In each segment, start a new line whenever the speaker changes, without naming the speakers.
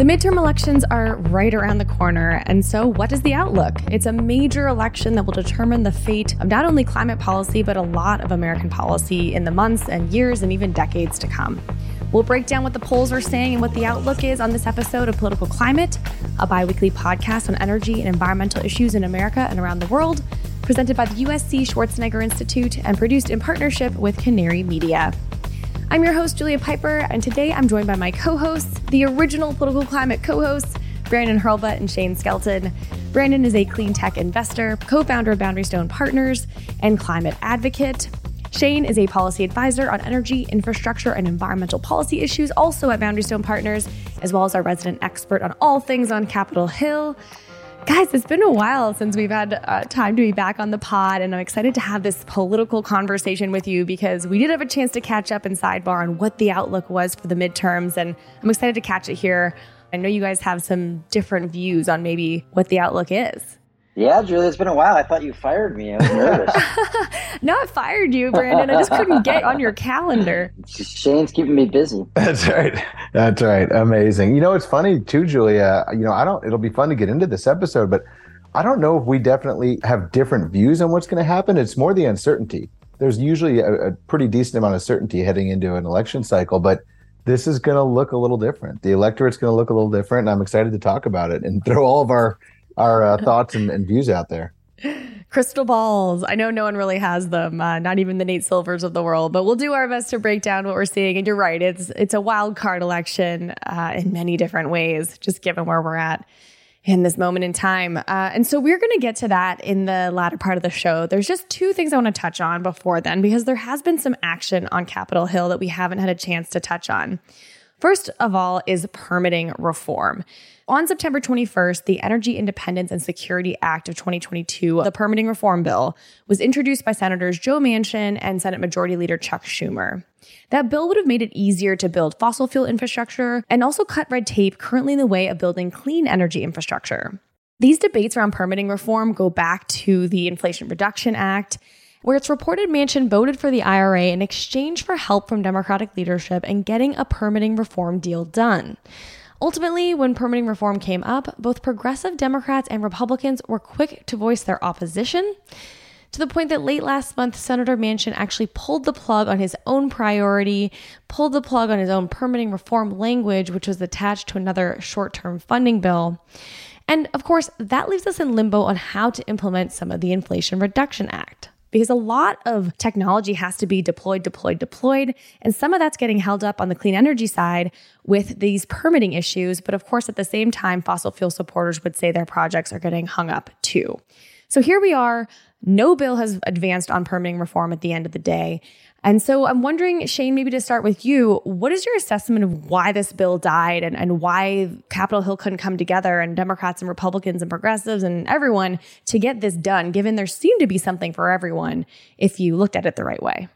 The midterm elections are right around the corner, and so what is the outlook? It's a major election that will determine the fate of not only climate policy, but a lot of American policy in the months and years and even decades to come. We'll break down what the polls are saying and what the outlook is on this episode of Political Climate, a bi weekly podcast on energy and environmental issues in America and around the world, presented by the USC Schwarzenegger Institute and produced in partnership with Canary Media. I'm your host, Julia Pyper, and today I'm joined by my co hosts, the original political climate co hosts, Brandon Hurlbut and Shane Skelton. Brandon is a clean tech investor, co founder of Boundary Stone Partners, and climate advocate. Shane is a policy advisor on energy, infrastructure, and environmental policy issues, also at Boundary Stone Partners, as well as our resident expert on all things on Capitol Hill. Guys, it's been a while since we've had uh, time to be back on the pod, and I'm excited to have this political conversation with you because we did have a chance to catch up and sidebar on what the outlook was for the midterms, and I'm excited to catch it here. I know you guys have some different views on maybe what the outlook is.
Yeah, Julie, it's been a while. I thought you fired me. I was nervous.
Not fired you, Brandon. I just couldn't get on your calendar.
Shane's keeping me busy.
That's right. That's right. Amazing. You know, it's funny too, Julia. You know, I don't. It'll be fun to get into this episode, but I don't know if we definitely have different views on what's going to happen. It's more the uncertainty. There's usually a, a pretty decent amount of certainty heading into an election cycle, but this is going to look a little different. The electorate's going to look a little different, and I'm excited to talk about it and throw all of our our uh, thoughts and, and, views out there.
Crystal balls. I know no one really has them, uh, not even the Nate Silvers of the world, but we'll do our best to break down what we're seeing. And you're right, it's it's a wild card election uh, in many different ways, just given where we're at in this moment in time. Uh, and so we're going to get to that in the latter part of the show. There's just two things I want to touch on before then, because there has been some action on Capitol Hill that we haven't had a chance to touch on. First of all, is permitting reform. On September 21st, the Energy Independence and Security Act of 2022, the permitting reform bill, was introduced by Senators Joe Manchin and Senate Majority Leader Chuck Schumer. That bill would have made it easier to build fossil fuel infrastructure and also cut red tape currently in the way of building clean energy infrastructure. These debates around permitting reform go back to the Inflation Reduction Act where it's reported Manchin voted for the IRA in exchange for help from Democratic leadership in getting a permitting reform deal done. Ultimately, when permitting reform came up, both progressive Democrats and Republicans were quick to voice their opposition. To the point that late last month, Senator Manchin actually pulled the plug on his own priority, pulled the plug on his own permitting reform language, which was attached to another short term funding bill. And of course, that leaves us in limbo on how to implement some of the Inflation Reduction Act because a lot of technology has to be deployed, deployed, deployed. And some of that's getting held up on the clean energy side with these permitting issues. But of course, at the same time, fossil fuel supporters would say their projects are getting hung up too. So here we are. No bill has advanced on permitting reform at the end of the day. And so I'm wondering, Shane, maybe to start with you, what is your assessment of why this bill died and, and why Capitol Hill couldn't come together and Democrats and Republicans and progressives and everyone to get this done, given there seemed to be something for everyone if you looked at it the right way?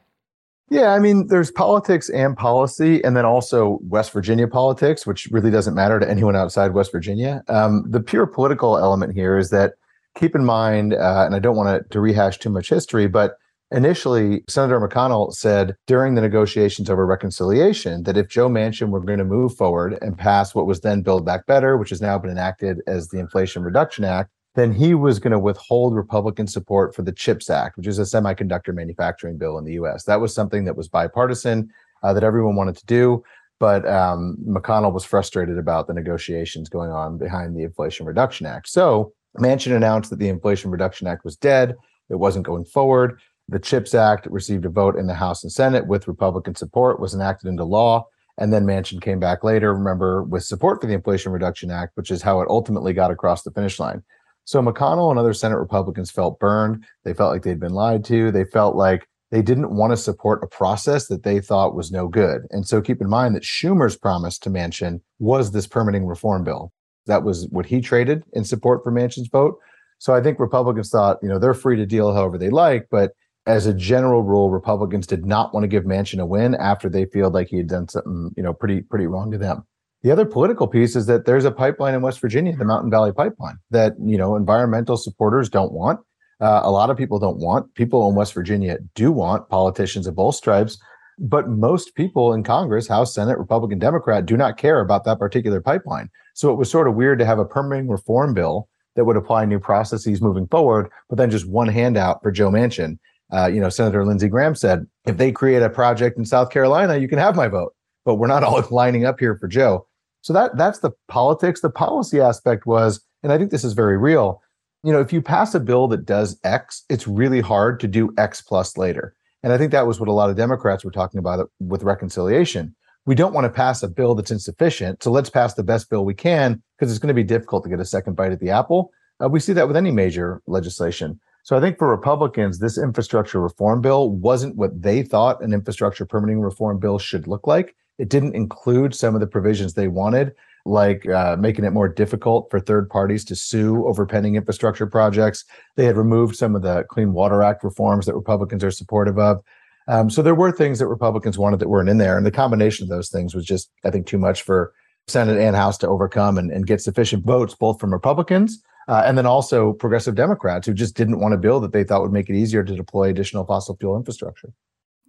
Yeah, I mean, there's politics and policy, and then also West Virginia politics, which really doesn't matter to anyone outside West Virginia. Um, the pure political element here is that keep in mind, uh, and I don't want to, to rehash too much history, but Initially, Senator McConnell said during the negotiations over reconciliation that if Joe Manchin were going to move forward and pass what was then Build Back Better, which has now been enacted as the Inflation Reduction Act, then he was going to withhold Republican support for the CHIPS Act, which is a semiconductor manufacturing bill in the US. That was something that was bipartisan, uh, that everyone wanted to do. But um, McConnell was frustrated about the negotiations going on behind the Inflation Reduction Act. So Manchin announced that the Inflation Reduction Act was dead, it wasn't going forward. The CHIPS Act received a vote in the House and Senate with Republican support, was enacted into law. And then Manchin came back later, remember, with support for the Inflation Reduction Act, which is how it ultimately got across the finish line. So McConnell and other Senate Republicans felt burned. They felt like they'd been lied to. They felt like they didn't want to support a process that they thought was no good. And so keep in mind that Schumer's promise to Manchin was this permitting reform bill. That was what he traded in support for Manchin's vote. So I think Republicans thought, you know, they're free to deal however they like, but as a general rule, Republicans did not want to give Manchin a win after they feel like he had done something, you know, pretty pretty wrong to them. The other political piece is that there's a pipeline in West Virginia, the Mountain Valley Pipeline, that you know environmental supporters don't want. Uh, a lot of people don't want. People in West Virginia do want. Politicians of both stripes, but most people in Congress, House, Senate, Republican, Democrat, do not care about that particular pipeline. So it was sort of weird to have a permitting reform bill that would apply new processes moving forward, but then just one handout for Joe Manchin. Uh, you know, Senator Lindsey Graham said, if they create a project in South Carolina, you can have my vote, but we're not all lining up here for Joe. So that that's the politics. The policy aspect was, and I think this is very real. You know, if you pass a bill that does X, it's really hard to do X plus later. And I think that was what a lot of Democrats were talking about with reconciliation. We don't want to pass a bill that's insufficient. So let's pass the best bill we can because it's going to be difficult to get a second bite at the apple. Uh, we see that with any major legislation. So I think for Republicans, this infrastructure reform bill wasn't what they thought an infrastructure permitting reform bill should look like. It didn't include some of the provisions they wanted, like uh, making it more difficult for third parties to sue over pending infrastructure projects. They had removed some of the Clean Water Act reforms that Republicans are supportive of. Um, so there were things that Republicans wanted that weren't in there. And the combination of those things was just, I think, too much for Senate and House to overcome and, and get sufficient votes, both from Republicans uh, and then also progressive Democrats who just didn't want a bill that they thought would make it easier to deploy additional fossil fuel infrastructure.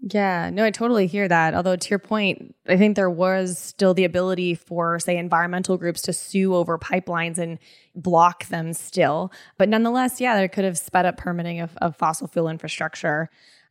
Yeah, no, I totally hear that. Although, to your point, I think there was still the ability for, say, environmental groups to sue over pipelines and block them still. But nonetheless, yeah, there could have sped up permitting of, of fossil fuel infrastructure.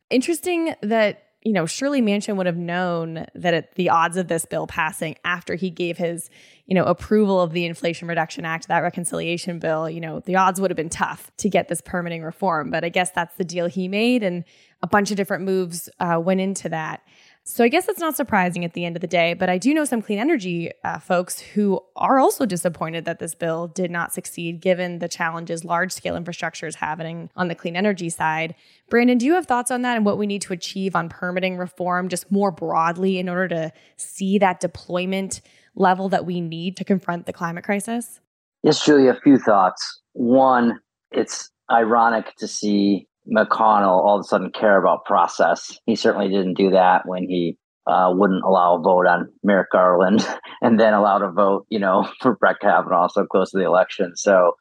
Interesting that you know, surely Manchin would have known that it, the odds of this bill passing after he gave his, you know, approval of the Inflation Reduction Act, that reconciliation bill, you know, the odds would have been tough to get this permitting reform. But I guess that's the deal he made, and a bunch of different moves uh, went into that. So I guess that's not surprising at the end of the day, but I do know some clean energy uh, folks who are also disappointed that this bill did not succeed given the challenges large scale infrastructure is having on the clean energy side. Brandon, do you have thoughts on that and what we need to achieve on permitting reform just more broadly in order to see that deployment level that we need to confront the climate crisis?
Yes, Julia, a few thoughts. One, it's ironic to see McConnell all of a sudden care about process. He certainly didn't do that when he uh, wouldn't allow a vote on Merrick Garland and then allowed a vote, you know, for Brett Kavanaugh so close to the election. So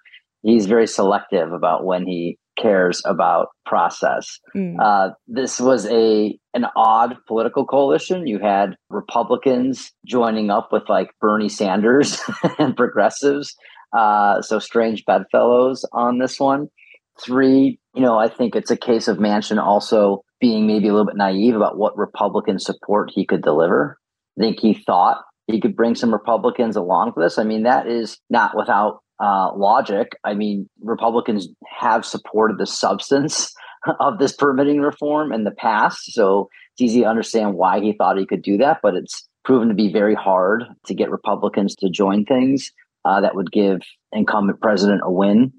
he's very selective about when he cares about process. Mm. Uh, this was a an odd political coalition. You had Republicans joining up with like Bernie Sanders and progressives. Uh, so strange bedfellows on this one. Three, you know, I think it's a case of Manchin also being maybe a little bit naive about what Republican support he could deliver. I think he thought he could bring some Republicans along for this. I mean, that is not without uh, logic. I mean, Republicans have supported the substance of this permitting reform in the past. So it's easy to understand why he thought he could do that, but it's proven to be very hard to get Republicans to join things uh, that would give incumbent president a win.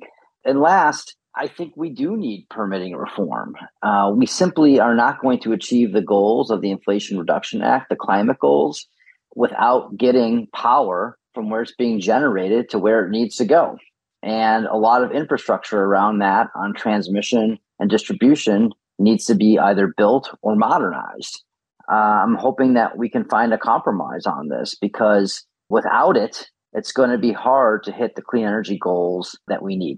And last, I think we do need permitting reform. Uh, we simply are not going to achieve the goals of the Inflation Reduction Act, the climate goals, without getting power from where it's being generated to where it needs to go. And a lot of infrastructure around that on transmission and distribution needs to be either built or modernized. Uh, I'm hoping that we can find a compromise on this because without it, it's going to be hard to hit the clean energy goals that we need.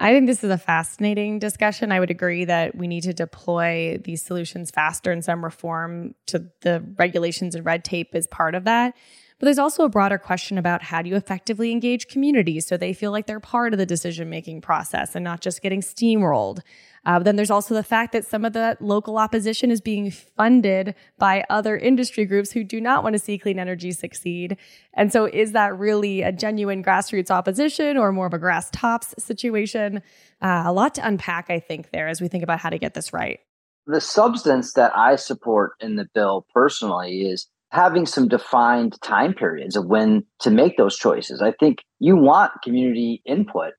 I think this is a fascinating discussion. I would agree that we need to deploy these solutions faster and some reform to the regulations and red tape is part of that. But there's also a broader question about how do you effectively engage communities so they feel like they're part of the decision making process and not just getting steamrolled. Uh, then there's also the fact that some of the local opposition is being funded by other industry groups who do not want to see clean energy succeed. And so, is that really a genuine grassroots opposition or more of a grass tops situation? Uh, a lot to unpack, I think, there as we think about how to get this right.
The substance that I support in the bill personally is having some defined time periods of when to make those choices. I think you want community input,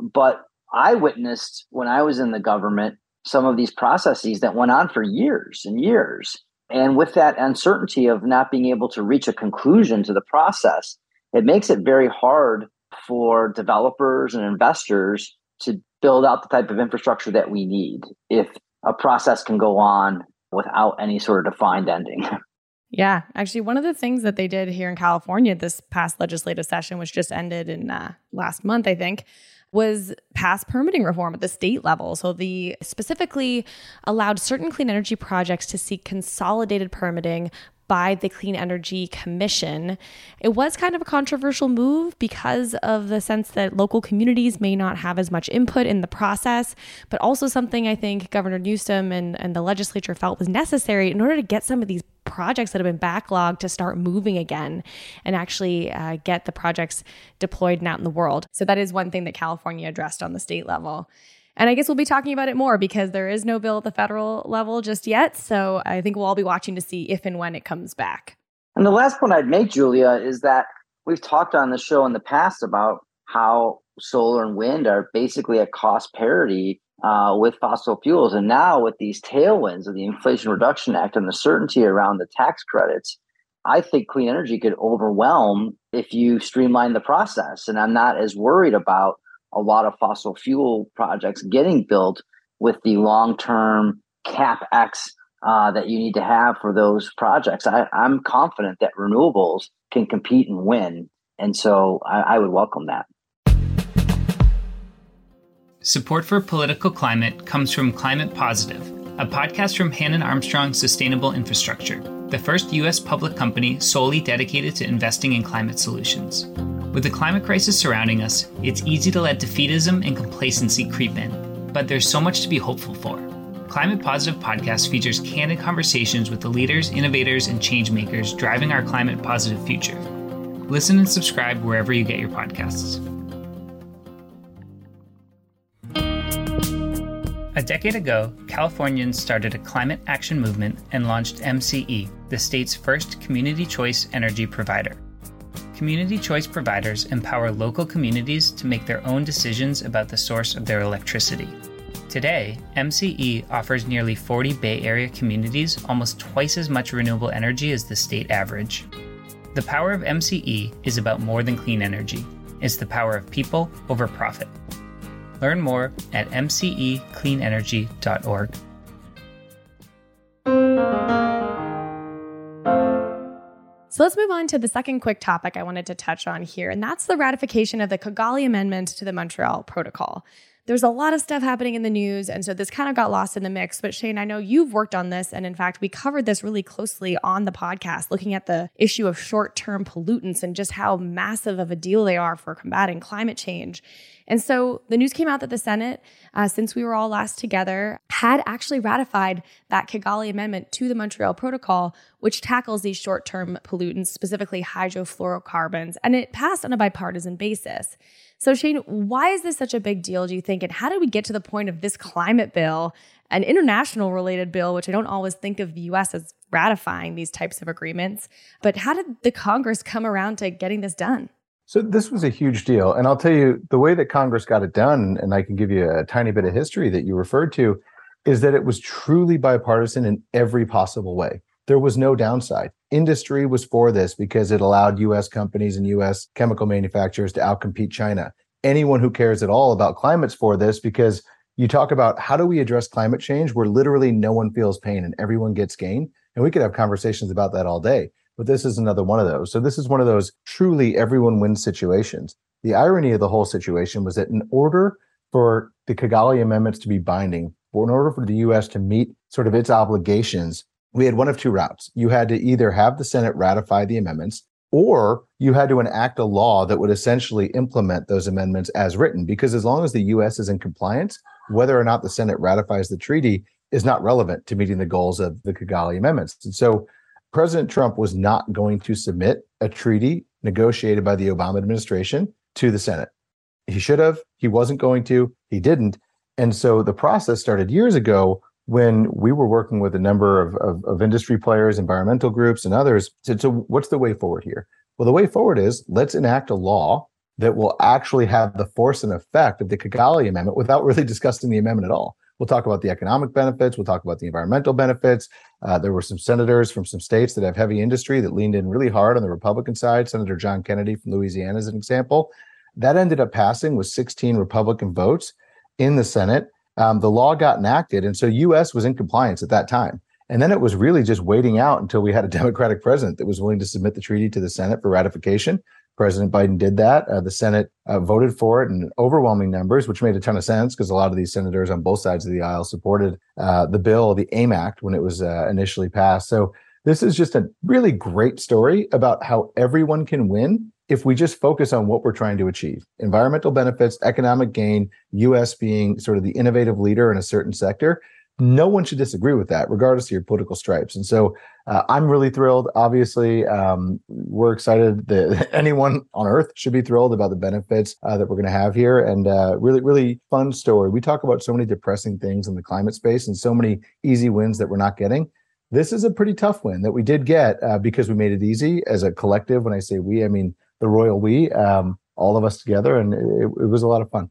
but I witnessed when I was in the government some of these processes that went on for years and years. And with that uncertainty of not being able to reach a conclusion to the process, it makes it very hard for developers and investors to build out the type of infrastructure that we need if a process can go on without any sort of defined ending.
Yeah, actually, one of the things that they did here in California this past legislative session, which just ended in uh, last month, I think, was pass permitting reform at the state level. So the specifically allowed certain clean energy projects to seek consolidated permitting by the Clean Energy Commission. It was kind of a controversial move because of the sense that local communities may not have as much input in the process, but also something I think Governor Newsom and, and the legislature felt was necessary in order to get some of these projects that have been backlogged to start moving again and actually uh, get the projects deployed and out in the world. So that is one thing that California addressed on the state level. And I guess we'll be talking about it more because there is no bill at the federal level just yet. So I think we'll all be watching to see if and when it comes back.
And the last point I'd make, Julia, is that we've talked on the show in the past about how solar and wind are basically at cost parity uh, with fossil fuels. And now, with these tailwinds of the Inflation Reduction Act and the certainty around the tax credits, I think clean energy could overwhelm if you streamline the process. And I'm not as worried about a lot of fossil fuel projects getting built with the long term capex uh, that you need to have for those projects. I, am confident that renewables can compete and win. And so I, I would welcome that.
Support for political climate comes from Climate Positive, a podcast from Hannon Armstrong Sustainable Infrastructure, the first U.S. public company solely dedicated to investing in climate solutions. With the climate crisis surrounding us, it's easy to let defeatism and complacency creep in, but there's so much to be hopeful for. Climate Positive Podcast features candid conversations with the leaders, innovators, and changemakers driving our climate positive future. Listen and subscribe wherever you get your podcasts. A decade ago, Californians started a climate action movement and launched MCE, the state's first community choice energy provider. Community choice providers empower local communities to make their own decisions about the source of their electricity. Today, MCE offers nearly 40 Bay Area communities almost twice as much renewable energy as the state average. The power of MCE is about more than clean energy, it's the power of people over profit. Learn more at mcecleanenergy.org.
So let's move on to the second quick topic I wanted to touch on here, and that's the ratification of the Kigali Amendment to the Montreal Protocol. There's a lot of stuff happening in the news, and so this kind of got lost in the mix. But Shane, I know you've worked on this, and in fact, we covered this really closely on the podcast, looking at the issue of short term pollutants and just how massive of a deal they are for combating climate change. And so the news came out that the Senate, uh, since we were all last together, had actually ratified that Kigali Amendment to the Montreal Protocol, which tackles these short term pollutants, specifically hydrofluorocarbons, and it passed on a bipartisan basis. So, Shane, why is this such a big deal, do you think? And how did we get to the point of this climate bill, an international related bill, which I don't always think of the US as ratifying these types of agreements? But how did the Congress come around to getting this done?
So this was a huge deal. And I'll tell you the way that Congress got it done, and I can give you a tiny bit of history that you referred to, is that it was truly bipartisan in every possible way. There was no downside. Industry was for this because it allowed US companies and US chemical manufacturers to outcompete China. Anyone who cares at all about climate's for this because you talk about how do we address climate change where literally no one feels pain and everyone gets gain. And we could have conversations about that all day but this is another one of those. So this is one of those truly everyone wins situations. The irony of the whole situation was that in order for the Kigali amendments to be binding, or in order for the US to meet sort of its obligations, we had one of two routes. You had to either have the Senate ratify the amendments, or you had to enact a law that would essentially implement those amendments as written. Because as long as the US is in compliance, whether or not the Senate ratifies the treaty is not relevant to meeting the goals of the Kigali amendments. And so President Trump was not going to submit a treaty negotiated by the Obama administration to the Senate. He should have. He wasn't going to. He didn't. And so the process started years ago when we were working with a number of, of, of industry players, environmental groups, and others. So what's the way forward here? Well, the way forward is let's enact a law that will actually have the force and effect of the Kigali Amendment without really discussing the amendment at all. We'll talk about the economic benefits. We'll talk about the environmental benefits. Uh, there were some senators from some states that have heavy industry that leaned in really hard on the Republican side. Senator John Kennedy from Louisiana is an example. That ended up passing with 16 Republican votes in the Senate. Um, the law got enacted, and so U.S. was in compliance at that time. And then it was really just waiting out until we had a Democratic president that was willing to submit the treaty to the Senate for ratification. President Biden did that. Uh, the Senate uh, voted for it in overwhelming numbers, which made a ton of sense because a lot of these senators on both sides of the aisle supported uh, the bill, the AIM Act, when it was uh, initially passed. So This is just a really great story about how everyone can win if we just focus on what we're trying to achieve environmental benefits, economic gain, US being sort of the innovative leader in a certain sector. No one should disagree with that, regardless of your political stripes. And so uh, I'm really thrilled. Obviously, um, we're excited that anyone on earth should be thrilled about the benefits uh, that we're going to have here. And uh, really, really fun story. We talk about so many depressing things in the climate space and so many easy wins that we're not getting this is a pretty tough win that we did get uh, because we made it easy as a collective. When I say we, I mean the royal we, um, all of us together, and it, it, was a lot of fun.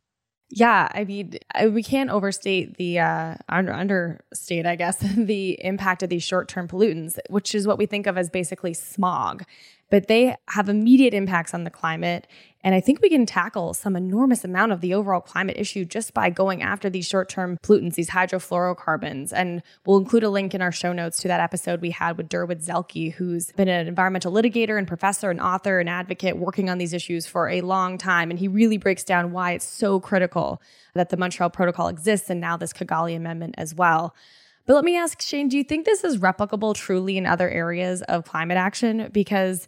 Yeah, I mean, we can't overstate the uh, under, understate, I guess, the impact of these short-term pollutants, which is what we think of as basically smog. But they have immediate impacts on the climate, and I think we can tackle some enormous amount of the overall climate issue just by going after these short term pollutants, these hydrofluorocarbons. And we'll include a link in our show notes to that episode we had with Durwood Zaelke, who's been an environmental litigator and professor and author and advocate working on these issues for a long time. And he really breaks down why it's so critical that the Montreal Protocol exists and now this Kigali Amendment as well. But let me ask Shane, do you think this is replicable truly in other areas of climate action? Because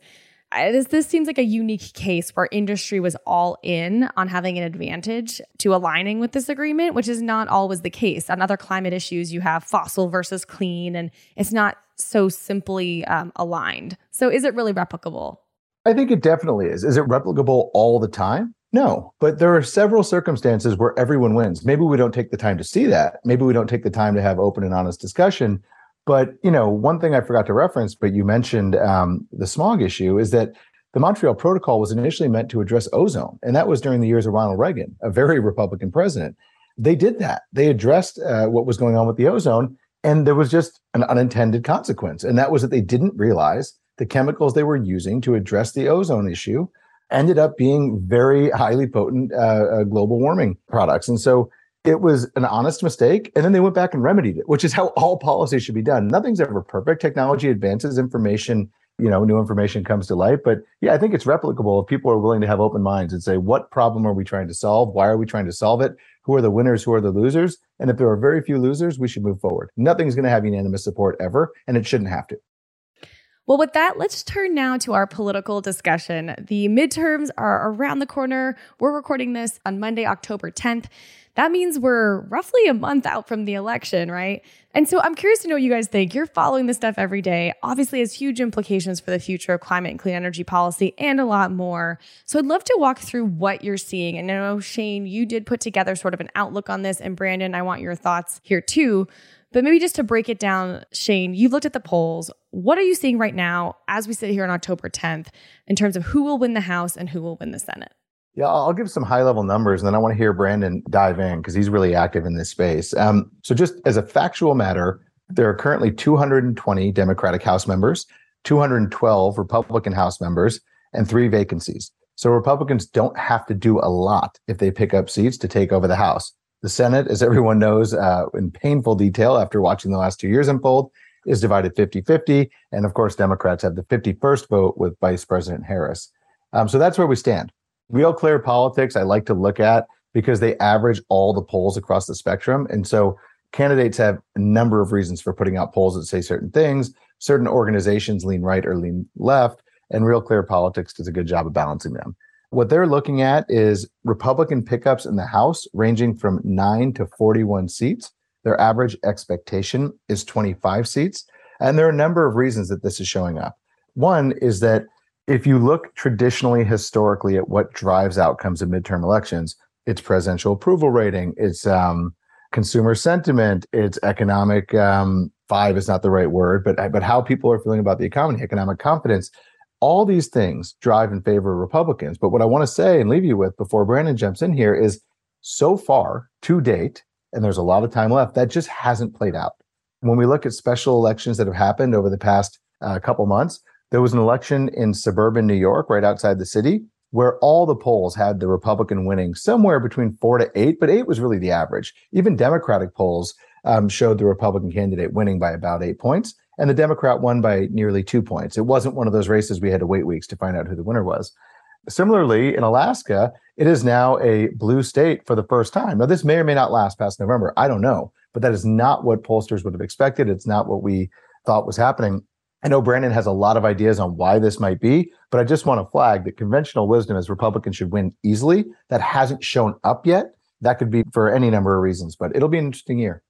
this, this seems like a unique case where industry was all in on having an advantage to aligning with this agreement, which is not always the case. On other climate issues, you have fossil versus clean, and it's not so simply um, aligned. So, is it really replicable?
I think it definitely is. Is it replicable all the time? No, but there are several circumstances where everyone wins. Maybe we don't take the time to see that. Maybe we don't take the time to have open and honest discussion. But you know, one thing I forgot to reference, but you mentioned um, the smog issue, is that the Montreal Protocol was initially meant to address ozone, and that was during the years of Ronald Reagan, a very Republican president. They did that. They addressed uh, what was going on with the ozone, and there was just an unintended consequence, and that was that they didn't realize the chemicals they were using to address the ozone issue ended up being very highly potent uh, uh, global warming products, and so it was an honest mistake and then they went back and remedied it which is how all policy should be done. Nothing's ever perfect. Technology advances information you know new information comes to light. But yeah i think it's replicable if people are willing to have open minds and say what problem are we trying to solve? Why are we trying to solve it? Who are the winners? Who are the losers? And if there are very few losers we should move forward. Nothing's going to have unanimous support ever and it shouldn't have to
well, with that, let's turn now to our political discussion. The midterms are around the corner. We're recording this on Monday, October 10th that means we're roughly a month out from the election, right? And so I'm curious to know what you guys think. You're following this stuff every day. Obviously, has huge implications for the future of climate and clean energy policy and a lot more. So I'd love to walk through what you're seeing. And I know, Shane, you did put together sort of an outlook on this. And Brandon, I want your thoughts here too. But maybe just to break it down, Shane, you've looked at the polls. What are you seeing right now as we sit here on October 10th in terms of who will win the House and who will win the Senate?
Yeah, I'll give some high level numbers and then I want to hear Brandon dive in because he's really active in this space. Um, so, just as a factual matter, there are currently 220 Democratic House members, 212 Republican House members, and three vacancies. So, Republicans don't have to do a lot if they pick up seats to take over the House. The Senate, as everyone knows uh, in painful detail after watching the last two years unfold, is divided 50 50. And of course, Democrats have the 51st vote with Vice President Harris. Um, so, that's where we stand. Real Clear Politics, I like to look at because they average all the polls across the spectrum. And so candidates have a number of reasons for putting out polls that say certain things. Certain organizations lean right or lean left, and Real Clear Politics does a good job of balancing them. What they're looking at is Republican pickups in the House ranging from 9 to 41 seats. Their average expectation is 25 seats. And there are a number of reasons that this is showing up. One is that if you look traditionally historically at what drives outcomes in midterm elections, it's presidential approval rating, it's um, consumer sentiment, it's economic. Um, five is not the right word, but but how people are feeling about the economy, economic confidence. All these things drive in favor of Republicans. But what I want to say and leave you with before Brandon jumps in here is so far to date, and there's a lot of time left, that just hasn't played out. When we look at special elections that have happened over the past uh, couple months, there was an election in suburban New York, right outside the city, where all the polls had the Republican winning somewhere between four to eight, but eight was really the average. Even Democratic polls um, showed the Republican candidate winning by about eight points, and the Democrat won by nearly two points. It wasn't one of those races we had to wait weeks to find out who the winner was. Similarly, in Alaska, it is now a blue state for the first time. Now, this may or may not last past November. I don't know, but that is not what pollsters would have expected. It's not what we thought was happening. I know Brandon has a lot of ideas on why this might be, but I just want to flag that conventional wisdom is Republicans should win easily. That hasn't shown up yet. That could be for any number of reasons, but it'll be an interesting year.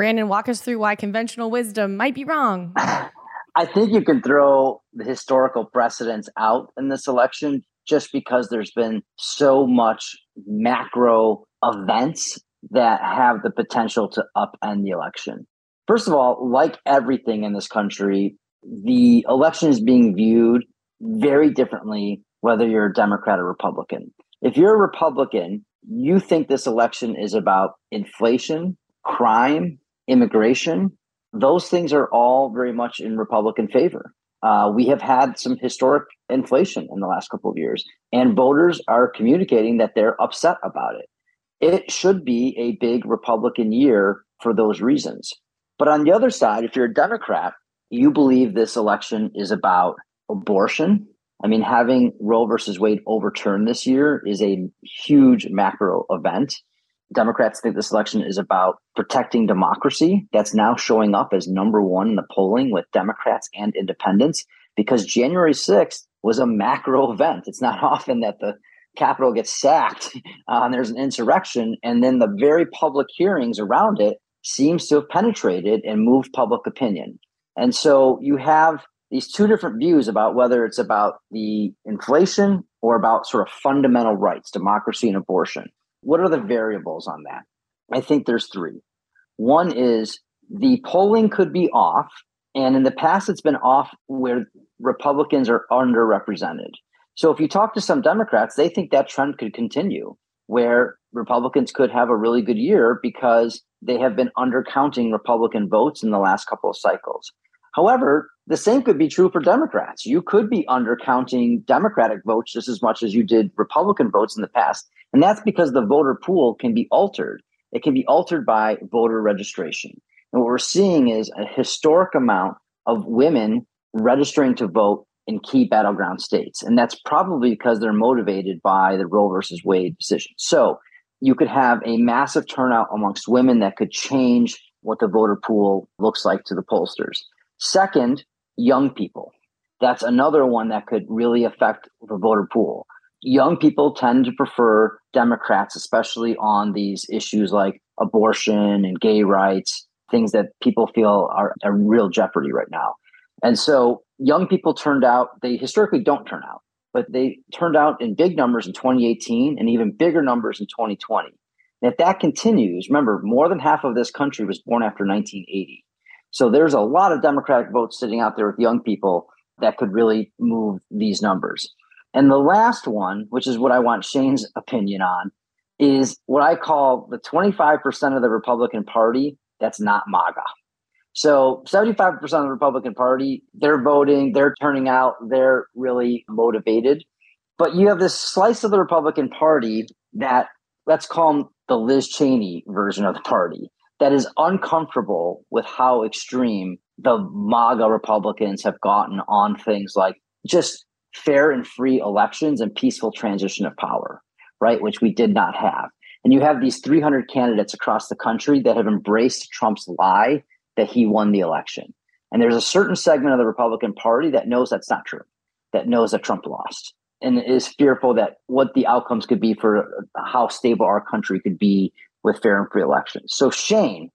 Brandon, walk us through why conventional wisdom might be wrong.
I think you can throw the historical precedents out in this election just because there's been so much macro events that have the potential to upend the election. First of all, like everything in this country, the election is being viewed very differently whether you're a Democrat or Republican. If you're a Republican, you think this election is about inflation, crime, immigration. Those things are all very much in Republican favor. Uh, we have had some historic inflation in the last couple of years, and voters are communicating that they're upset about it. It should be a big Republican year for those reasons. But on the other side, if you're a Democrat, you believe this election is about abortion. I mean, having Roe versus Wade overturned this year is a huge macro event. Democrats think this election is about protecting democracy. That's now showing up as number one in the polling with Democrats and independents because January 6th was a macro event. It's not often that the Capitol gets sacked uh, and there's an insurrection, and then the very public hearings around it seems to have penetrated and moved public opinion. And so you have these two different views about whether it's about the inflation or about sort of fundamental rights, democracy and abortion. What are the variables on that? I think there's three. One is the polling could be off, and in the past, it's been off where Republicans are underrepresented. So if you talk to some Democrats, they think that trend could continue, where Republicans could have a really good year because they have been undercounting Republican votes in the last couple of cycles. However, the same could be true for Democrats. You could be undercounting Democratic votes just as much as you did Republican votes in the past. And that's because the voter pool can be altered. It can be altered by voter registration. And what we're seeing is a historic amount of women registering to vote in key battleground states. And that's probably because they're motivated by the Roe versus Wade decision. So you could have a massive turnout amongst women that could change what the voter pool looks like to the pollsters. Second, young people. That's another one that could really affect the voter pool. Young people tend to prefer Democrats, especially on these issues like abortion and gay rights, things that people feel are a real jeopardy right now. And so young people turned out, they historically don't turn out, but they turned out in big numbers in 2018 and even bigger numbers in 2020. And if that continues, remember, more than half of this country was born after 1980. So there's a lot of Democratic votes sitting out there with young people that could really move these numbers. And the last one, which is what I want Shane's opinion on, is what I call the 25% of the Republican Party that's not MAGA. So 75% of the Republican Party, they're voting, they're turning out, they're really motivated. But you have this slice of the Republican Party that, let's call them the Liz Cheney version of the party, that is uncomfortable with how extreme the MAGA Republicans have gotten on things like just fair and free elections and peaceful transition of power, right? Which we did not have. And you have these 300 candidates across the country that have embraced Trump's lie that he won the election. And there's a certain segment of the Republican Party that knows that's not true, that knows that Trump lost and is fearful that what the outcomes could be for how stable our country could be with fair and free elections. So, Shane,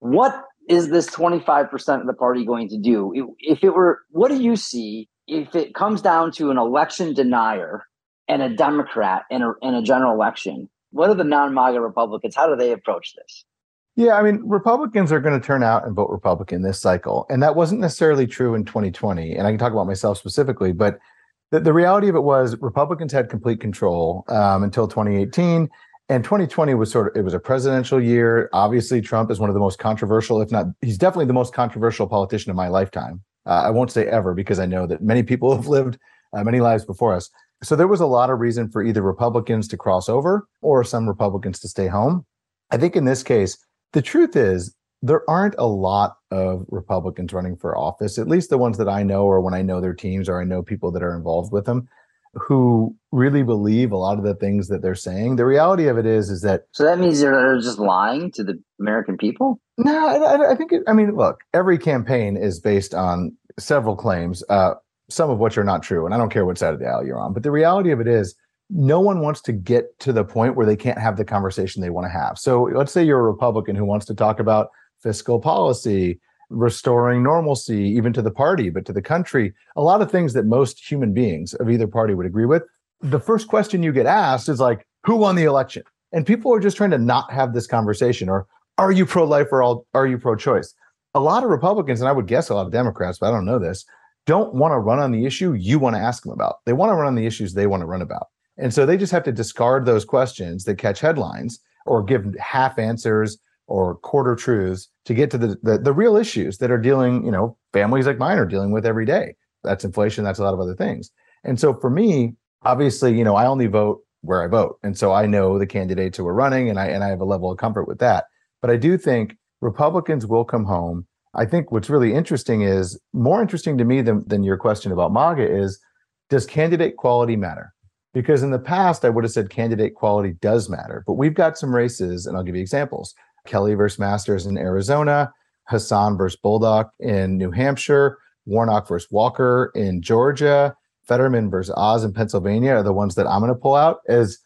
what is this 25% of the party going to do? If it were, what do you see if it comes down to an election denier and a Democrat in a, in a general election? What are the non MAGA Republicans? How do they approach this?
Yeah, I mean, Republicans are going to turn out and vote Republican this cycle. And that wasn't necessarily true in 2020. And I can talk about myself specifically, but the, the reality of it was Republicans had complete control um, until 2018. And 2020 was sort of, it was a presidential year. Obviously, Trump is one of the most controversial, if not, he's definitely the most controversial politician of my lifetime. Uh, I won't say ever because I know that many people have lived uh, many lives before us. So there was a lot of reason for either Republicans to cross over or some Republicans to stay home. I think in this case, the truth is, there aren't a lot of Republicans running for office, at least the ones that I know, or when I know their teams, or I know people that are involved with them, who really believe a lot of the things that they're saying. The reality of it is, is that
so that means they're just lying to the American people.
No, I, I think. It, I mean, look, every campaign is based on several claims, uh, some of which are not true. And I don't care what side of the aisle you're on. But the reality of it is, no one wants to get to the point where they can't have the conversation they want to have. So let's say you're a Republican who wants to talk about fiscal policy, restoring normalcy, even to the party, but to the country, a lot of things that most human beings of either party would agree with. The first question you get asked is like, who won the election? And people are just trying to not have this conversation or are you pro life or are you pro choice? A lot of Republicans, and I would guess a lot of Democrats, but I don't know this, don't want to run on the issue you want to ask them about. They want to run on the issues they want to run about. And so they just have to discard those questions that catch headlines or give half answers or quarter truths to get to the, the, the real issues that are dealing, you know, families like mine are dealing with every day. That's inflation, that's a lot of other things. And so for me, obviously, you know, I only vote where I vote. And so I know the candidates who are running and I and I have a level of comfort with that. But I do think Republicans will come home. I think what's really interesting is more interesting to me than, than your question about MAGA is does candidate quality matter? Because in the past, I would have said candidate quality does matter, but we've got some races, and I'll give you examples Kelly versus Masters in Arizona, Hassan versus Bolduc in New Hampshire, Warnock versus Walker in Georgia, Fetterman versus Oz in Pennsylvania are the ones that I'm going to pull out. As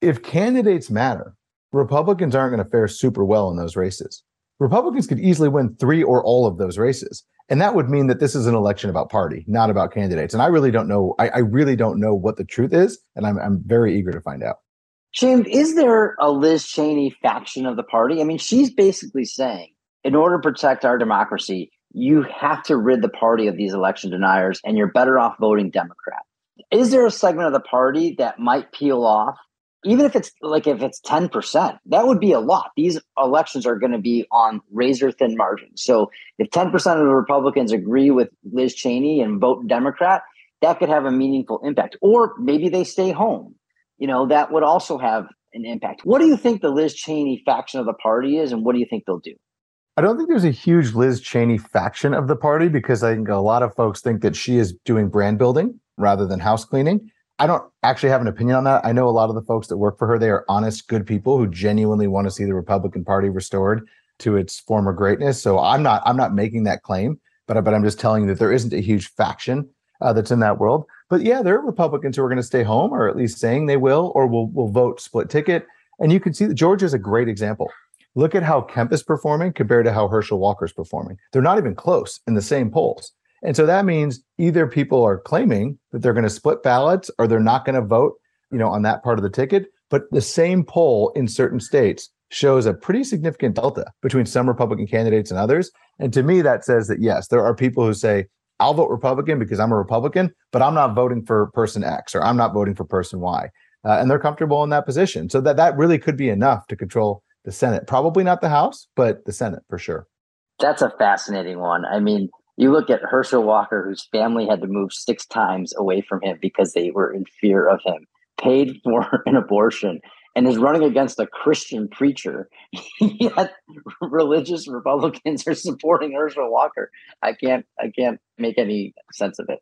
if candidates matter, Republicans aren't going to fare super well in those races. Republicans could easily win three or all of those races. And that would mean that this is an election about party, not about candidates. And I really don't know. I, I really don't know what the truth is. And I'm, I'm very eager to find out.
James, is there a Liz Cheney faction of the party? I mean, she's basically saying, in order to protect our democracy, you have to rid the party of these election deniers and you're better off voting Democrat. Is there a segment of the party that might peel off even if it's like if it's 10%, that would be a lot. These elections are going to be on razor thin margins. So if 10% of the Republicans agree with Liz Cheney and vote Democrat, that could have a meaningful impact. Or maybe they stay home. You know, that would also have an impact. What do you think the Liz Cheney faction of the party is, and what do you think they'll do?
I don't think there's a huge Liz Cheney faction of the party because I think a lot of folks think that she is doing brand building rather than house cleaning. I don't actually have an opinion on that. I know a lot of the folks that work for her, they are honest, good people who genuinely want to see the Republican Party restored to its former greatness. So I'm not I'm not making that claim, but but I'm just telling you that there isn't a huge faction uh, that's in that world. But yeah, there are Republicans who are going to stay home, or at least saying they will, or will will vote split ticket. And you can see that Georgia is a great example. Look at how Kemp is performing compared to how Herschel Walker is performing. They're not even close in the same polls. And so that means either people are claiming that they're going to split ballots or they're not going to vote, you know, on that part of the ticket. But the same poll in certain states shows a pretty significant delta between some Republican candidates and others. And to me, that says that yes, there are people who say, I'll vote Republican because I'm a Republican, but I'm not voting for person X or I'm not voting for person Y. Uh, and they're comfortable in that position. So that that really could be enough to control the Senate. Probably not the House, but the Senate for sure.
That's a fascinating one. I mean, you look at Herschel Walker, whose family had to move six times away from him because they were in fear of him, paid for an abortion, and is running against a Christian preacher. Yet religious Republicans are supporting Herschel Walker. I can't I can't make any sense of
it.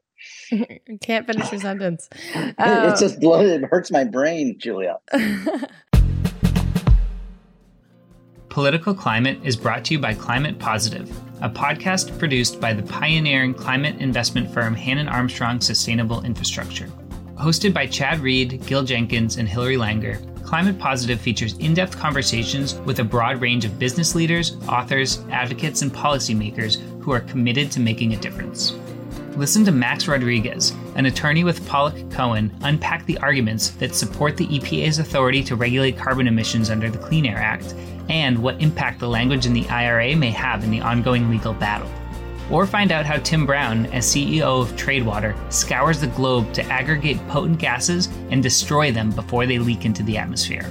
can't finish your sentence.
it, it just um, blows it hurts my brain, Julia.
Political Climate is brought to you by Climate Positive, a podcast produced by the pioneering climate investment firm Hannon Armstrong Sustainable Infrastructure. Hosted by Chad Reed, Gil Jenkins, and Hillary Langer, Climate Positive features in depth conversations with a broad range of business leaders, authors, advocates, and policymakers who are committed to making a difference. Listen to Max Rodriguez, an attorney with Pollock Cohen, unpack the arguments that support the EPA's authority to regulate carbon emissions under the Clean Air Act and what impact the language in the IRA may have in the ongoing legal battle. Or find out how Tim Brown, as CEO of Tradewater, scours the globe to aggregate potent gases and destroy them before they leak into the atmosphere.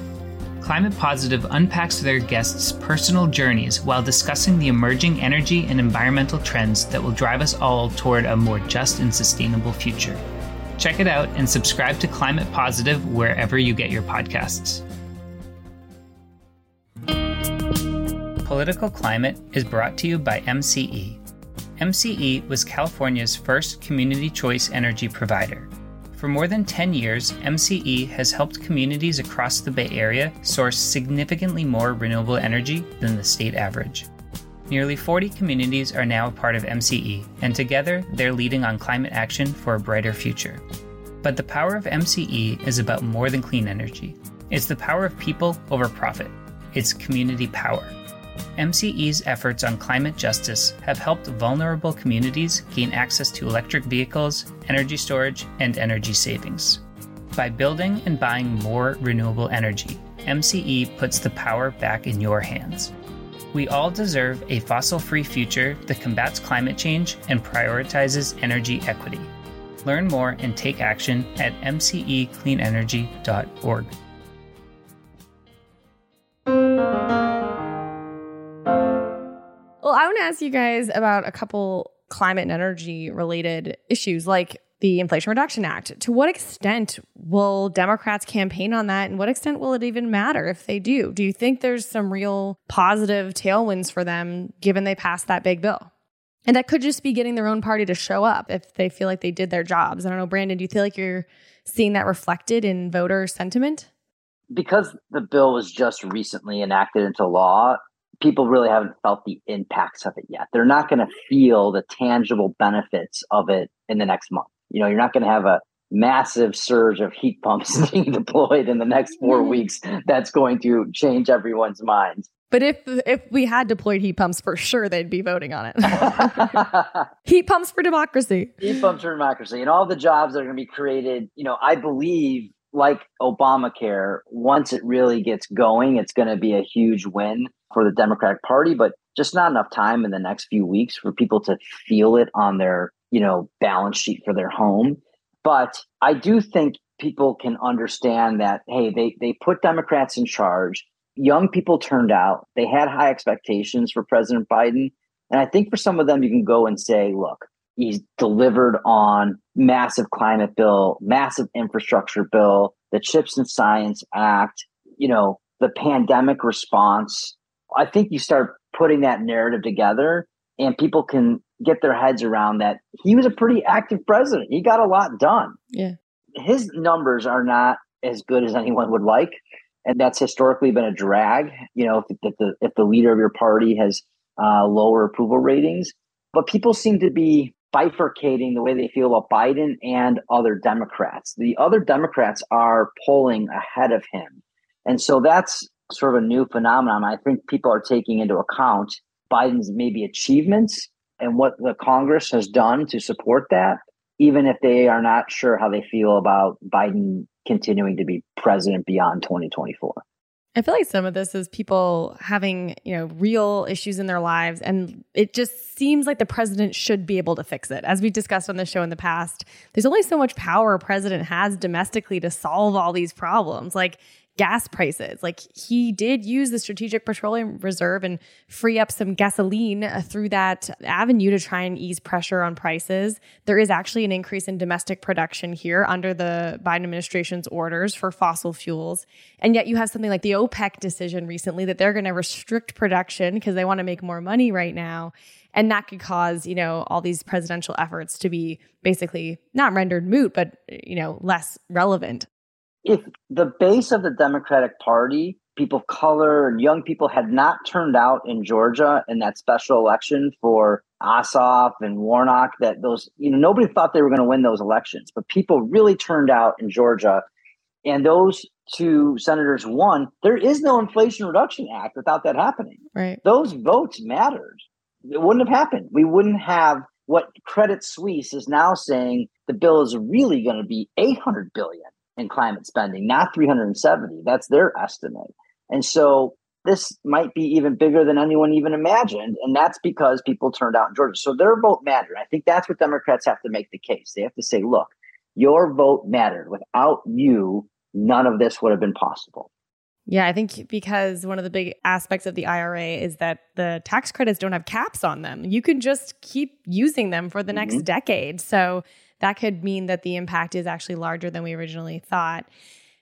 Climate Positive unpacks their guests' personal journeys while discussing the emerging energy and environmental trends that will drive us all toward a more just and sustainable future. Check it out and subscribe to Climate Positive wherever you get your podcasts. Political Climate is brought to you by MCE. MCE was California's first community choice energy provider. For more than 10 years, MCE has helped communities across the Bay Area source significantly more renewable energy than the state average. Nearly 40 communities are now a part of MCE, and together they're leading on climate action for a brighter future. But the power of MCE is about more than clean energy. It's the power of people over profit. It's community power. MCE's efforts on climate justice have helped vulnerable communities gain access to electric vehicles, energy storage, and energy savings. By building and buying more renewable energy, MCE puts the power back in your hands. We all deserve a fossil free future that combats climate change and prioritizes energy equity. Learn more and take action at mcecleanenergy.org.
to ask you guys about a couple climate and energy related issues like the Inflation Reduction Act. To what extent will Democrats campaign on that? And what extent will it even matter if they do? Do you think there's some real positive tailwinds for them given they passed that big bill? And that could just be getting their own party to show up if they feel like they did their jobs. I don't know, Brandon, do you feel like you're seeing that reflected in voter sentiment?
Because the bill was just recently enacted into law, people really haven't felt the impacts of it yet. They're not going to feel the tangible benefits of it in the next month. You know, you're not going to have a massive surge of heat pumps being deployed in the next 4 mm-hmm. weeks that's going to change everyone's minds.
But if if we had deployed heat pumps, for sure they'd be voting on it. heat pumps for democracy.
Heat pumps for democracy, and all the jobs that are going to be created. You know, I believe, like Obamacare, once it really gets going, it's going to be a huge win for the Democratic Party. But just not enough time in the next few weeks for people to feel it on their you know, balance sheet for their home. But I do think people can understand that, hey, they, they put Democrats in charge. Young people turned out. They had high expectations for President Biden. And I think for some of them, you can go and say, look, he's delivered on massive climate bill, massive infrastructure bill, the Chips and Science Act, you know, the pandemic response. I think you start putting that narrative together and people can get their heads around that he was a pretty active president. He got a lot done.
Yeah.
His numbers are not as good as anyone would like. And that's historically been a drag, you know, if, if the if the leader of your party has uh, lower approval ratings. But people seem to be bifurcating the way they feel about Biden and other Democrats. The other Democrats are polling ahead of him. And so that's sort of a new phenomenon. I think people are taking into account Biden's maybe achievements and what the Congress has done to support that, even if they are not sure how they feel about Biden continuing to be president beyond 2024.
I feel like some of this is people having, you know, real issues in their lives and it just seems like the president should be able to fix it. As we discussed on the show in the past, there's only so much power a president has domestically to solve all these problems. Like gas prices. Like he did use the Strategic Petroleum Reserve and free up some gasoline uh, through that avenue to try and ease pressure on prices. There is actually an increase in domestic production here under the Biden administration's orders for fossil fuels. And yet you have something like the OPEC decision recently that they're going to restrict production because they want to make more money right now and that could cause you know all these presidential efforts to be basically not rendered moot but you know less relevant
if the base of the Democratic Party, people of color and young people, had not turned out in Georgia in that special election for Ossoff and Warnock, that those, you know, nobody thought they were going to win those elections, but people really turned out in Georgia. And those two senators won. There is no Inflation Reduction Act without that happening.
Right.
Those votes mattered. It wouldn't have happened. We wouldn't have what Credit Suisse is now saying the bill is really going to be 800 billion in climate spending, not 370. That's their estimate. And so this might be even bigger than anyone even imagined. And that's because people turned out in Georgia. So their vote mattered. I think that's what Democrats have to make the case. They have to say, look, your vote mattered. Without you, none of this would have been possible.
Yeah, I think because one of the big aspects of the IRA is that the tax credits don't have caps on them. You can just keep using them for the next mm-hmm. decade. So that could mean that the impact is actually larger than we originally thought.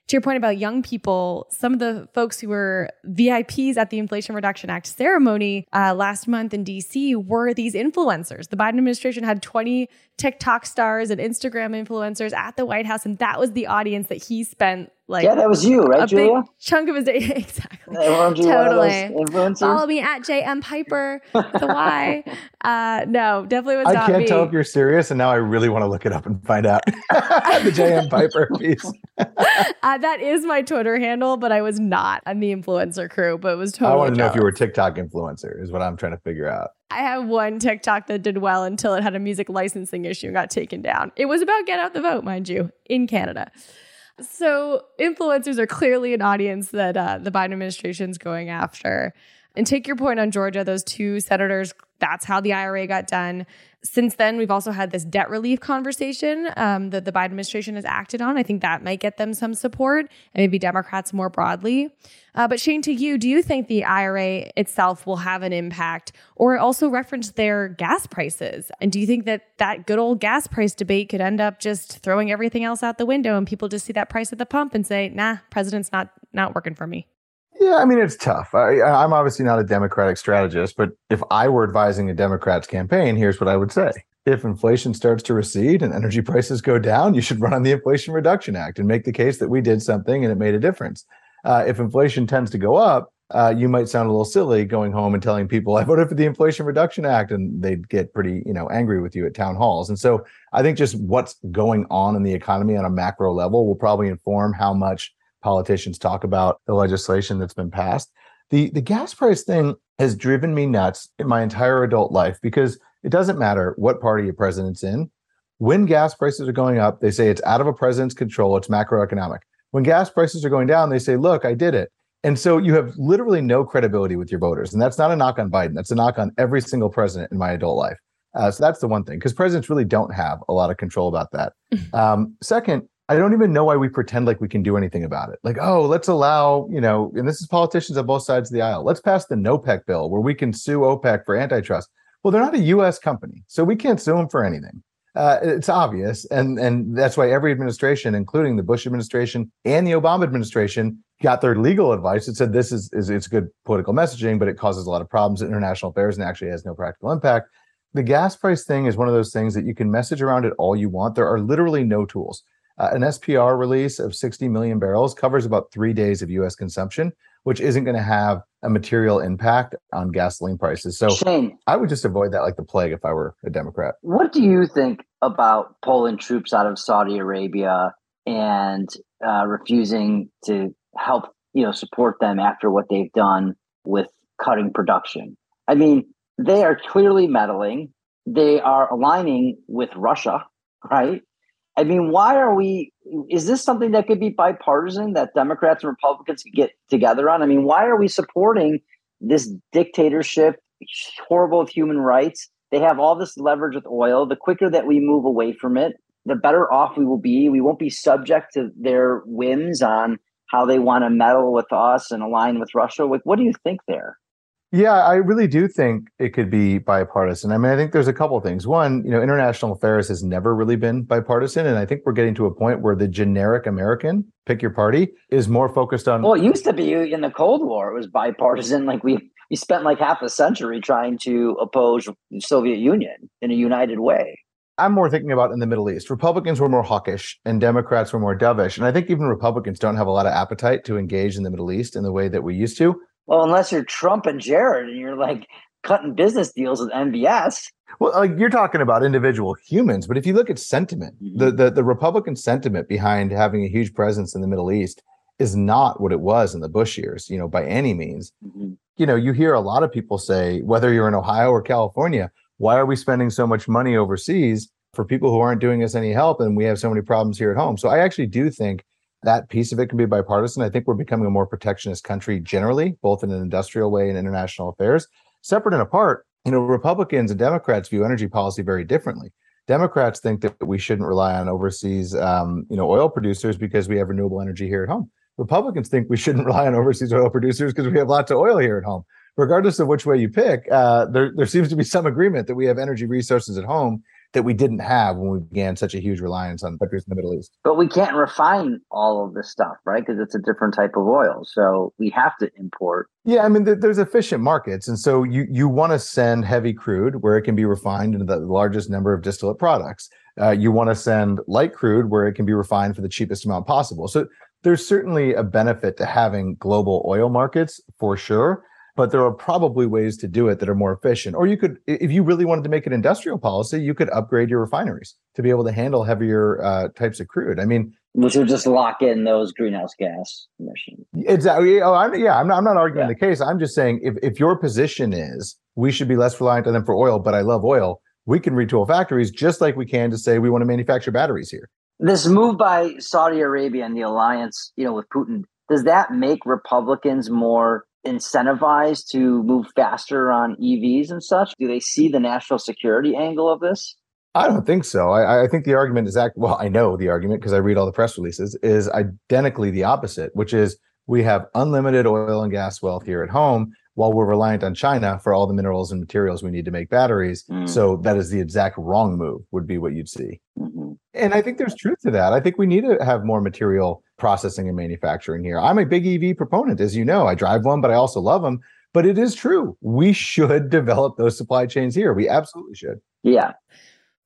To your point about young people, some of the folks who were VIPs at the Inflation Reduction Act ceremony uh, last month in DC were these influencers. The Biden administration had 20 TikTok stars and Instagram influencers at the White House, and that was the audience that he spent like
yeah, that was you, right,
a
Julia?
big chunk of his day. exactly.
Weren't you one of those
Totally.
influencers?
Follow me at JM Pyper with a Y. Uh, no, definitely was not.
I
not
can't
me.
tell if you're serious, and now I really want to look it up and find out the JM Pyper piece.
uh, that is my Twitter handle, but I was not on the influencer crew, but it was totally.
I want to know if you were a. TikTok influencer. Is what I'm trying to figure out.
I have one TikTok that did well until it had a music licensing issue and got taken down. It was about get out the vote, mind you, in Canada. So influencers are clearly an audience that uh, the Biden administration is going after. And take your point on Georgia, those two senators, that's how the IRA got done. Since then, we've also had this debt relief conversation um, that the Biden administration has acted on. I think that might get them some support and maybe Democrats more broadly. Uh, but Shane, to you, do you think the IRA itself will have an impact or also reference their gas prices? And do you think that that good old gas price debate could end up just throwing everything else out the window and people just see that price at the pump and say, nah, president's not not working for me?
Yeah, I mean it's tough. I, I'm obviously not a Democratic strategist, but if I were advising a Democrat's campaign, here's what I would say: If inflation starts to recede and energy prices go down, you should run on the Inflation Reduction Act and make the case that we did something and it made a difference. Uh, if inflation tends to go up, uh, you might sound a little silly going home and telling people I voted for the Inflation Reduction Act, and they'd get pretty, you know, angry with you at town halls. And so I think just what's going on in the economy on a macro level will probably inform how much politicians talk about the legislation that's been passed. The the gas price thing has driven me nuts in my entire adult life because it doesn't matter what party a president's in. When gas prices are going up, they say it's out of a president's control, it's macroeconomic. When gas prices are going down, they say, look, I did it. And so you have literally no credibility with your voters. And that's not a knock on Biden. That's a knock on every single president in my adult life. Uh, so that's the one thing, because presidents really don't have a lot of control about that. Um, second, I don't even know why we pretend like we can do anything about it. Like, oh, let's allow, you know, and this is politicians on both sides of the aisle. Let's pass the NOPEC bill where we can sue OPEC for antitrust. Well, they're not a U.S. company, so we can't sue them for anything. Uh, it's obvious, and and that's why every administration, including the Bush administration and the Obama administration, got their legal advice that said this is is it's good political messaging, but it causes a lot of problems in international affairs and actually has no practical impact. The gas price thing is one of those things that you can message around it all you want. There are literally no tools. Uh, an SPR release of 60 million barrels covers about three days of U.S. consumption, which isn't going to have a material impact on gasoline prices. So
Shane,
I would just avoid that like the plague if I were a Democrat.
what do you think about pulling troops out of Saudi Arabia and uh, refusing to help, you know, support them after what they've done with cutting production? I mean, they are clearly meddling. They are aligning with Russia, right? I mean, why are we? Is this something that could be bipartisan that Democrats and Republicans could get together on? I mean, why are we supporting this dictatorship, horrible with human rights? They have all this leverage with oil. The quicker that we move away from it, the better off we will be. We won't be subject to their whims on how they want to meddle with us and align with Russia. Like, what do you think there?
Yeah, I really do think it could be bipartisan. I mean, I think there's a couple of things. One, you know, international affairs has never really been bipartisan, and I think we're getting to a point where the generic American, pick your party, is more focused on.
Well, it used to be in the Cold War; it was bipartisan. Like we we spent like half a century trying to oppose the Soviet Union in a united way.
I'm more thinking about in the Middle East. Republicans were more hawkish, and Democrats were more dovish, and I think even Republicans don't have a lot of appetite to engage in the Middle East in the way that we used to.
Well, unless you're Trump and Jared, and you're like cutting business deals with MBS.
Well, like you're talking about individual humans, but if you look at sentiment, the, the the Republican sentiment behind having a huge presence in the Middle East is not what it was in the Bush years, you know, by any means.
Mm-hmm.
You know, you hear a lot of people say, whether you're in Ohio or California, why are we spending so much money overseas for people who aren't doing us any help and we have so many problems here at home? So I actually do think that piece of it can be bipartisan. I think we're becoming a more protectionist country generally, both in an industrial way and international affairs. Separate and apart, you know, Republicans and Democrats view energy policy very differently. Democrats think that we shouldn't rely on overseas, um, you know, oil producers because we have renewable energy here at home. Republicans think we shouldn't rely on overseas oil producers because we have lots of oil here at home. Regardless of which way you pick, uh, there there seems to be some agreement that we have energy resources at home that we didn't have when we began such a huge reliance on countries in the Middle East.
But we can't refine all of this stuff, right? Because it's a different type of oil. So we have to import.
Yeah, I mean, th- there's efficient markets, and so you you want to send heavy crude where it can be refined into the largest number of distillate products. Uh, you want to send light crude where it can be refined for the cheapest amount possible. So there's certainly a benefit to having global oil markets for sure but there are probably ways to do it that are more efficient. Or you could, if you really wanted to make an industrial policy, you could upgrade your refineries to be able to handle heavier uh, types of crude. I mean,
which would just lock in those greenhouse gas emissions.
Exactly. Oh, I'm, yeah, I'm not, I'm not arguing yeah. the case. I'm just saying if, if your position is we should be less reliant on them for oil, but I love oil, we can retool factories just like we can to say we want to manufacture batteries here.
This move by Saudi Arabia and the alliance, you know, with Putin, does that make Republicans more incentivized to move faster on EVs and such? Do they see the national security angle of this?
I don't think so. I, I think the argument is act well, I know the argument because I read all the press releases, is identically the opposite, which is we have unlimited oil and gas wealth here at home while we're reliant on China for all the minerals and materials we need to make batteries. Mm. So that is the exact wrong move, would be what you'd see. Mm-hmm. And I think there's truth to that. I think we need to have more material processing and manufacturing here. I'm a big EV proponent, as you know. I drive one, but I also love them. But it is true. We should develop those supply chains here. We absolutely should.
Yeah.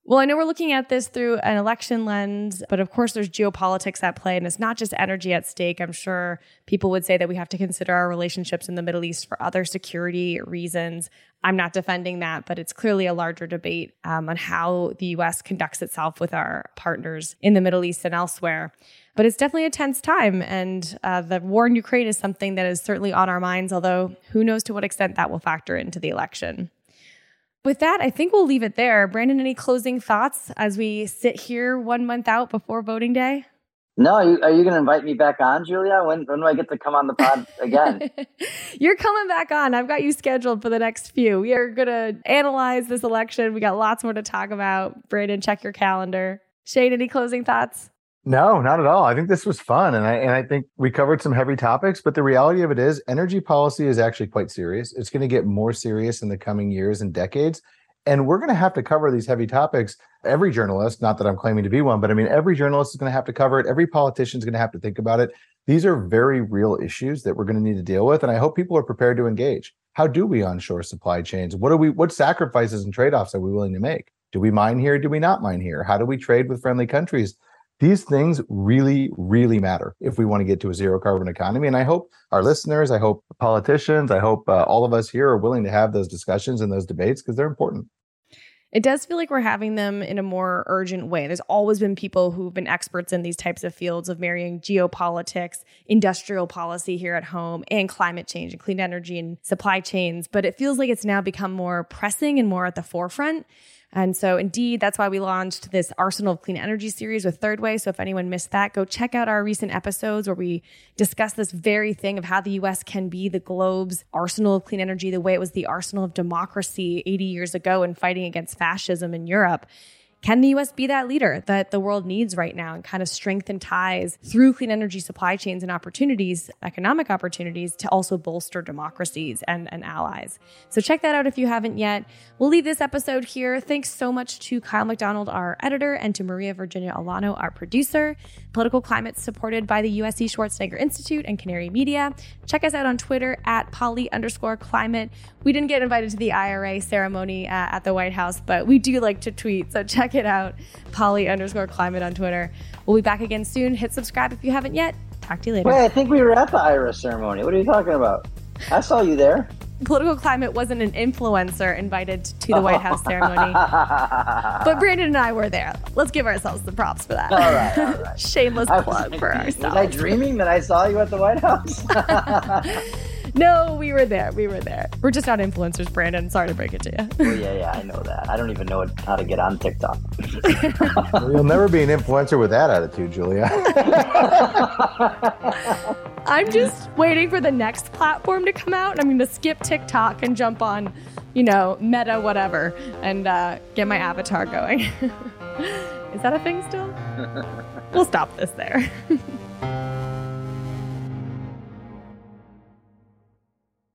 Well, I know we're looking at this through an election lens, but of course, there's geopolitics at play, and it's not just energy at stake. I'm sure people would say that we have to consider our relationships in the Middle East for other security reasons. I'm not defending that, but it's clearly a larger debate um, on how the US conducts itself with our partners in the Middle East and elsewhere. But it's definitely a tense time, and uh, the war in Ukraine is something that is certainly on our minds, although who knows to what extent that will factor into the election. With that, I think we'll leave it there. Brandon, any closing thoughts as we sit here one month out before voting day?
No, are you, you going to invite me back on, Julia? When, when do I get to come on the pod again?
You're coming back on. I've got you scheduled for the next few. We are going to analyze this election. We got lots more to talk about. Brandon, check your calendar. Shane, any closing thoughts?
No, not at all. I think this was fun, and I and I think we covered some heavy topics. But the reality of it is, energy policy is actually quite serious. It's going to get more serious in the coming years and decades, and we're going to have to cover these heavy topics. Every journalist, not that I'm claiming to be one, but I mean, every journalist is going to have to cover it. Every politician is going to have to think about it. These are very real issues that we're going to need to deal with, and I hope people are prepared to engage. How do we onshore supply chains? What are we? What sacrifices and trade offs are we willing to make? Do we mine here? Do we not mine here? How do we trade with friendly countries? These things really, really matter if we want to get to a zero carbon economy. And I hope our listeners, I hope politicians, I hope uh, all of us here are willing to have those discussions and those debates because they're important.
It does feel like we're having them in a more urgent way. There's always been people who've been experts in these types of fields of marrying geopolitics, industrial policy here at home, and climate change and clean energy and supply chains. But it feels like it's now become more pressing and more at the forefront. And so, indeed, that's why we launched this Arsenal of Clean Energy series with Third Way. So, if anyone missed that, go check out our recent episodes where we discuss this very thing of how the US can be the globe's arsenal of clean energy, the way it was the arsenal of democracy 80 years ago in fighting against fascism in Europe. Can the US be that leader that the world needs right now and kind of strengthen ties through clean energy supply chains and opportunities, economic opportunities to also bolster democracies and, and allies? So check that out if you haven't yet. We'll leave this episode here. Thanks so much to Kyle McDonald, our editor, and to Maria Virginia Olano, our producer. Political Climate supported by the USC Schwarzenegger Institute and Canary Media. Check us out on Twitter at poly underscore climate. We didn't get invited to the IRA ceremony uh, at the White House, but we do like to tweet. So check it out. Polly underscore climate on Twitter. We'll be back again soon. Hit subscribe if you haven't yet. Talk to you later.
Wait, I think we were at the IRA ceremony. What are you talking about? I saw you there.
Political Climate wasn't an influencer invited to the White House ceremony. but Brandon and I were there. Let's give ourselves the props for that.
All right. All right.
Shameless plug for ourselves. Was
I dreaming that I saw you at the White House?
no, we were there. We were there. We're just not influencers, Brandon. Sorry to break it to you.
oh, yeah, yeah, I know that. I don't even know how to get on TikTok.
You'll never be an influencer with that attitude, Julia.
I'm just waiting for the next platform to come out. I'm going to skip TikTok and jump on, you know, Meta, whatever, and uh, get my avatar going. Is that a thing still? we'll stop this there.